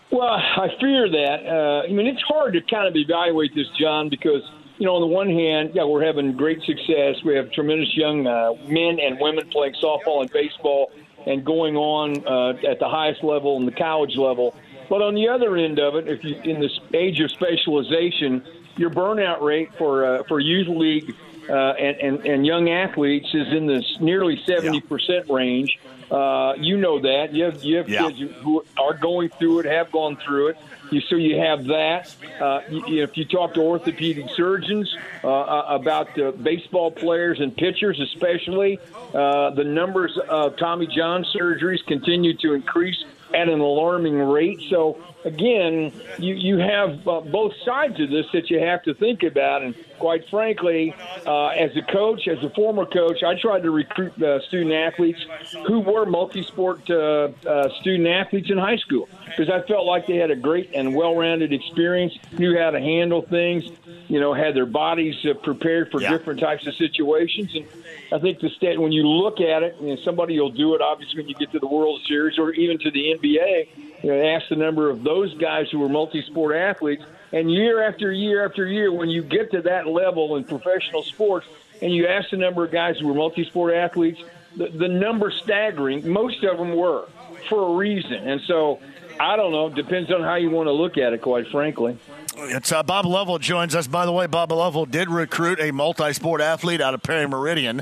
Well, I fear that. Uh, I mean, it's hard to kind of evaluate this, John, because you know, on the one hand, yeah, we're having great success. We have tremendous young uh, men and women playing softball and baseball and going on uh, at the highest level and the college level. But on the other end of it, if you in this age of specialization, your burnout rate for uh, for youth league uh, and, and and young athletes is in this nearly seventy percent range. Uh, you know that. You have, you have yeah. kids who are going through it, have gone through it. You, so you have that. Uh, you, if you talk to orthopedic surgeons uh, uh about baseball players and pitchers, especially, uh, the numbers of Tommy John surgeries continue to increase at an alarming rate. So again, you you have uh, both sides of this that you have to think about. And quite frankly, uh, as a coach, as a former coach, I tried to recruit uh, student athletes who were multi-sport uh, uh, student athletes in high school because I felt like they had a great and well-rounded experience, knew how to handle things, you know, had their bodies uh, prepared for yeah. different types of situations. And I think the state, when you look at it, and somebody will do it, obviously, when you get to the World Series or even to the NBA, you know, ask the number of those guys who were multi-sport athletes. And year after year after year, when you get to that level in professional sports, and you ask the number of guys who were multi-sport athletes, the, the number staggering. Most of them were for a reason, and so I don't know. Depends on how you want to look at it, quite frankly. It's uh, Bob Lovell joins us. By the way, Bob Lovell did recruit a multi-sport athlete out of Perry Meridian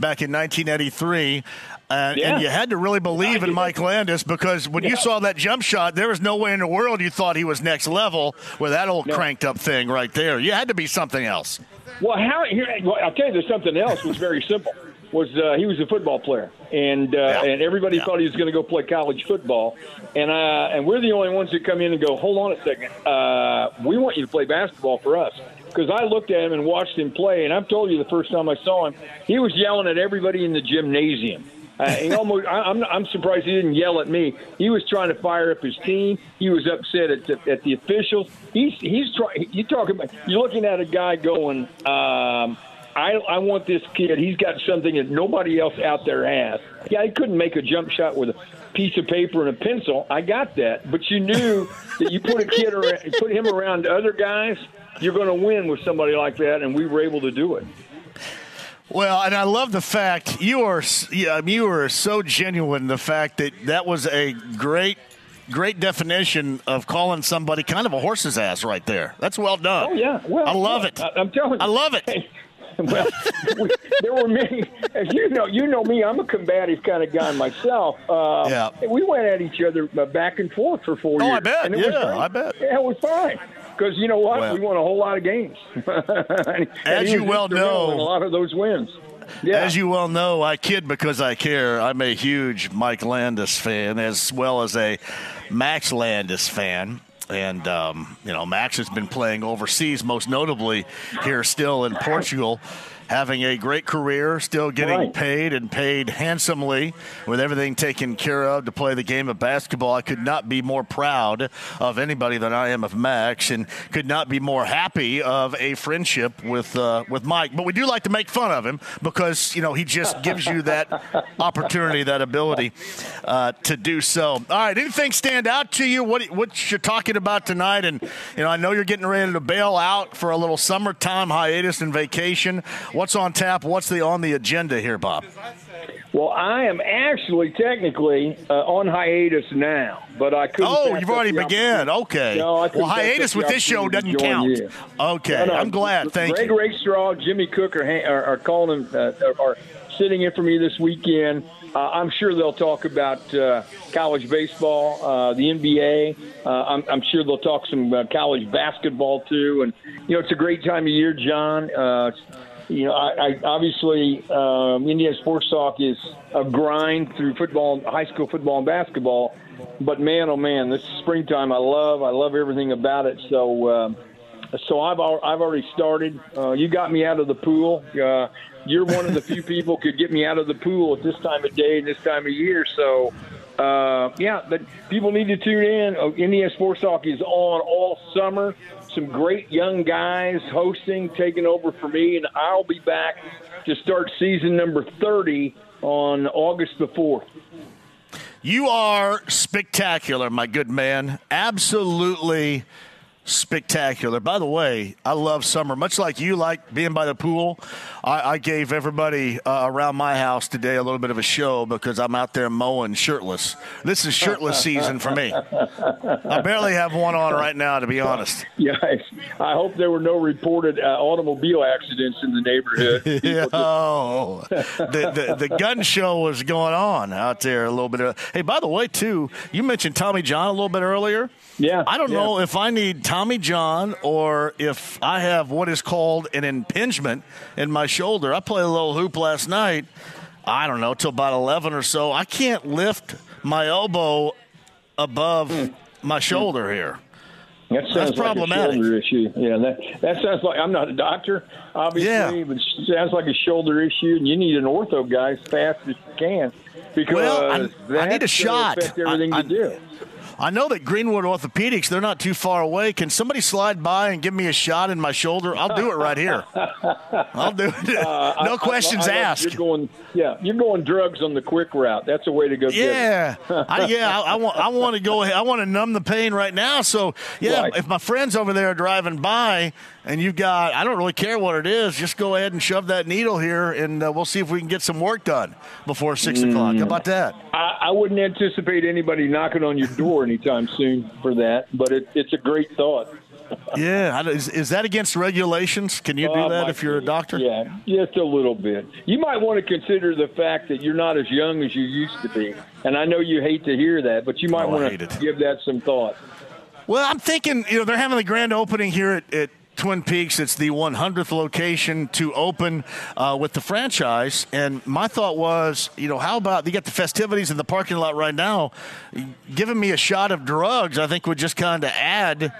back in 1983. Uh, yeah. And you had to really believe in Mike Landis because when yeah. you saw that jump shot, there was no way in the world you thought he was next level with that old no. cranked up thing right there. You had to be something else. Well, how? Here, well, I'll tell you, there's something else. was very simple. Was uh, he was a football player, and uh, yeah. and everybody thought he was going to go play college football, and uh, and we're the only ones who come in and go, hold on a second, uh, we want you to play basketball for us because I looked at him and watched him play, and I've told you the first time I saw him, he was yelling at everybody in the gymnasium uh, he almost, I, I'm, I'm surprised he didn't yell at me. He was trying to fire up his team. He was upset at the, at the officials. He's he's trying. You talking about? You're looking at a guy going. Um, I, I want this kid. He's got something that nobody else out there has. Yeah, he couldn't make a jump shot with a piece of paper and a pencil. I got that, but you knew that you put a kid around, put him around other guys, you're going to win with somebody like that, and we were able to do it. Well, and I love the fact you are you are so genuine. The fact that that was a great great definition of calling somebody kind of a horse's ass right there. That's well done. Oh yeah, well, I love it. I, am telling you, I love it. well, we, there were many. As you know, you know me. I'm a combative kind of guy myself. Uh, Yeah. We went at each other uh, back and forth for four Oh, years. Oh, I bet. and it was Yeah. I bet. Yeah, it was fine. Because you know what, Well- we won a whole lot of games. *laughs* And As he you well know- a lot of those wins. Yeah. As you well know, I kid because I care. I'm a huge Mike Landis fan, as well as a Max Landis fan. And, um, you know, Max has been playing overseas, most notably here still in Portugal, having a great career, still getting Right. paid and paid handsomely with everything taken care of to play the game of basketball. I could not be more proud of anybody than I am of Max and could not be more happy of a friendship with, uh, with Mike. But we do like to make fun of him because, you know, he just gives you that *laughs* opportunity, that ability uh, to do so. All right, anything stand out to you? What, what you're talking about tonight? And, you know, I know you're getting ready to bail out for a little summertime hiatus and vacation. What's on tap? What's the on the agenda here, Bob? Well, I am actually technically uh, on hiatus now, but I couldn't. Oh, you've already began. Okay. No, I well, hiatus with this show doesn't count. you. Okay, No, no, I'm glad. Thank you. Greg you. Rakestraw, Jimmy Cook are, are, are calling him, uh, are sitting in for me this weekend. Uh, I'm sure they'll talk about uh, college baseball, uh, the NBA. Uh, I'm, I'm sure they'll talk some uh, college basketball too. And you know, it's a great time of year, John. You know, I, I obviously um, Indiana sports talk is a grind through football, high school football, and basketball. But man, oh man, this springtime I love. I love everything about it. So. Um, so I've al- I've already started. Uh, you got me out of the pool. Uh, you're one of the few *laughs* people could get me out of the pool at this time of day and this time of year. So uh, yeah, but people need to tune in. Uh, Indiana Sports Talk is on all summer. Some great young guys hosting, taking over for me, and I'll be back to start season number 30 on August the 4th. You are spectacular, my good man. Absolutely spectacular. By the way, I love summer. Much like you like being by the pool, I, I gave everybody uh, around my house today a little bit of a show because I'm out there mowing shirtless. This is shirtless *laughs* season for me. I barely have one on right now, to be honest. Yeah, I hope there were no reported uh, automobile accidents in the neighborhood. *laughs* Yeah, oh, the, the the gun show was going on out there a little bit. Of, hey, by the way, too, you mentioned Tommy John a little bit earlier. Yeah, I don't yeah. know if I need Tommy John or if I have what is called an impingement in my shoulder. I played a little hoop last night. I don't know till about eleven or so. I can't lift my elbow above Hmm. my shoulder here. That sounds That's like problematic. a shoulder issue. Yeah, that that sounds like I'm not a doctor, obviously, Yeah. but it sounds like a shoulder issue, and you need an ortho guy as fast as you can because Well, I- I need a shot. Affect everything I- I- you do. I know that Greenwood Orthopedics, they're not too far away. Can somebody slide by and give me a shot in my shoulder? I'll do it right here. *laughs* I'll do it. Uh, no I- questions I love- asked. You're going, yeah, you're going drugs on the quick route. That's a way to go. Yeah, I, *laughs* yeah. I, I want. I want to go ahead. I want to numb the pain right now. So yeah, Right. if my friends over there are driving by and you've got, I don't really care what it is. Just go ahead and shove that needle here, and uh, we'll see if we can get some work done before six o'clock. How about that? I, I wouldn't anticipate anybody knocking on your door anytime soon for that, but it, it's a great thought. Yeah. Is, is that against regulations? Can you do Uh, that if you're a doctor? Yeah, just a little bit. You might want to consider the fact that you're not as young as you used to be. And I know you hate to hear that, but you might Oh, want to give that some thought. Well, I'm thinking, you know, they're having the grand opening here at, at Twin Peaks. It's the 100th location to open uh, with the franchise. And my thought was, you know, how about you got the festivities in the parking lot right now? Giving me a shot of drugs, I think would just kind of add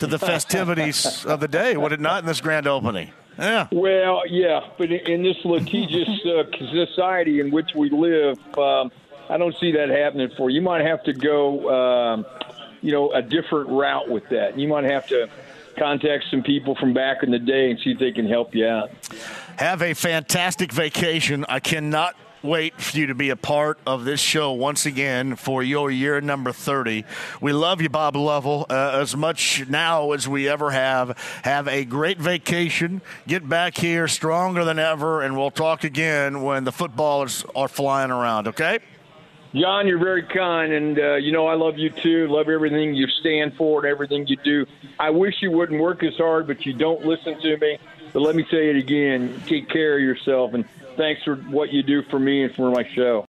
to the festivities *laughs* of the day, would it not, in this grand opening? Yeah. Well, yeah, but in- this litigious uh, society in which we live, um, I don't see that happening for you. You might have to go, um, you know, a different route with that. You might have to contact some people from back in the day and see if they can help you out. Have a fantastic vacation. I cannot wait for you to be a part of this show once again for your year number 30. We love you, Bob Lovell, uh, as much now as we ever have. Have a great vacation. Get back here stronger than ever, and we'll talk again when the footballers are flying around, okay? John, you're very kind, and uh, you know I love you too. Love everything you stand for and everything you do. I wish you wouldn't work as hard, but you don't listen to me. But let me say it again: take care of yourself, and thanks for what you do for me and for my show.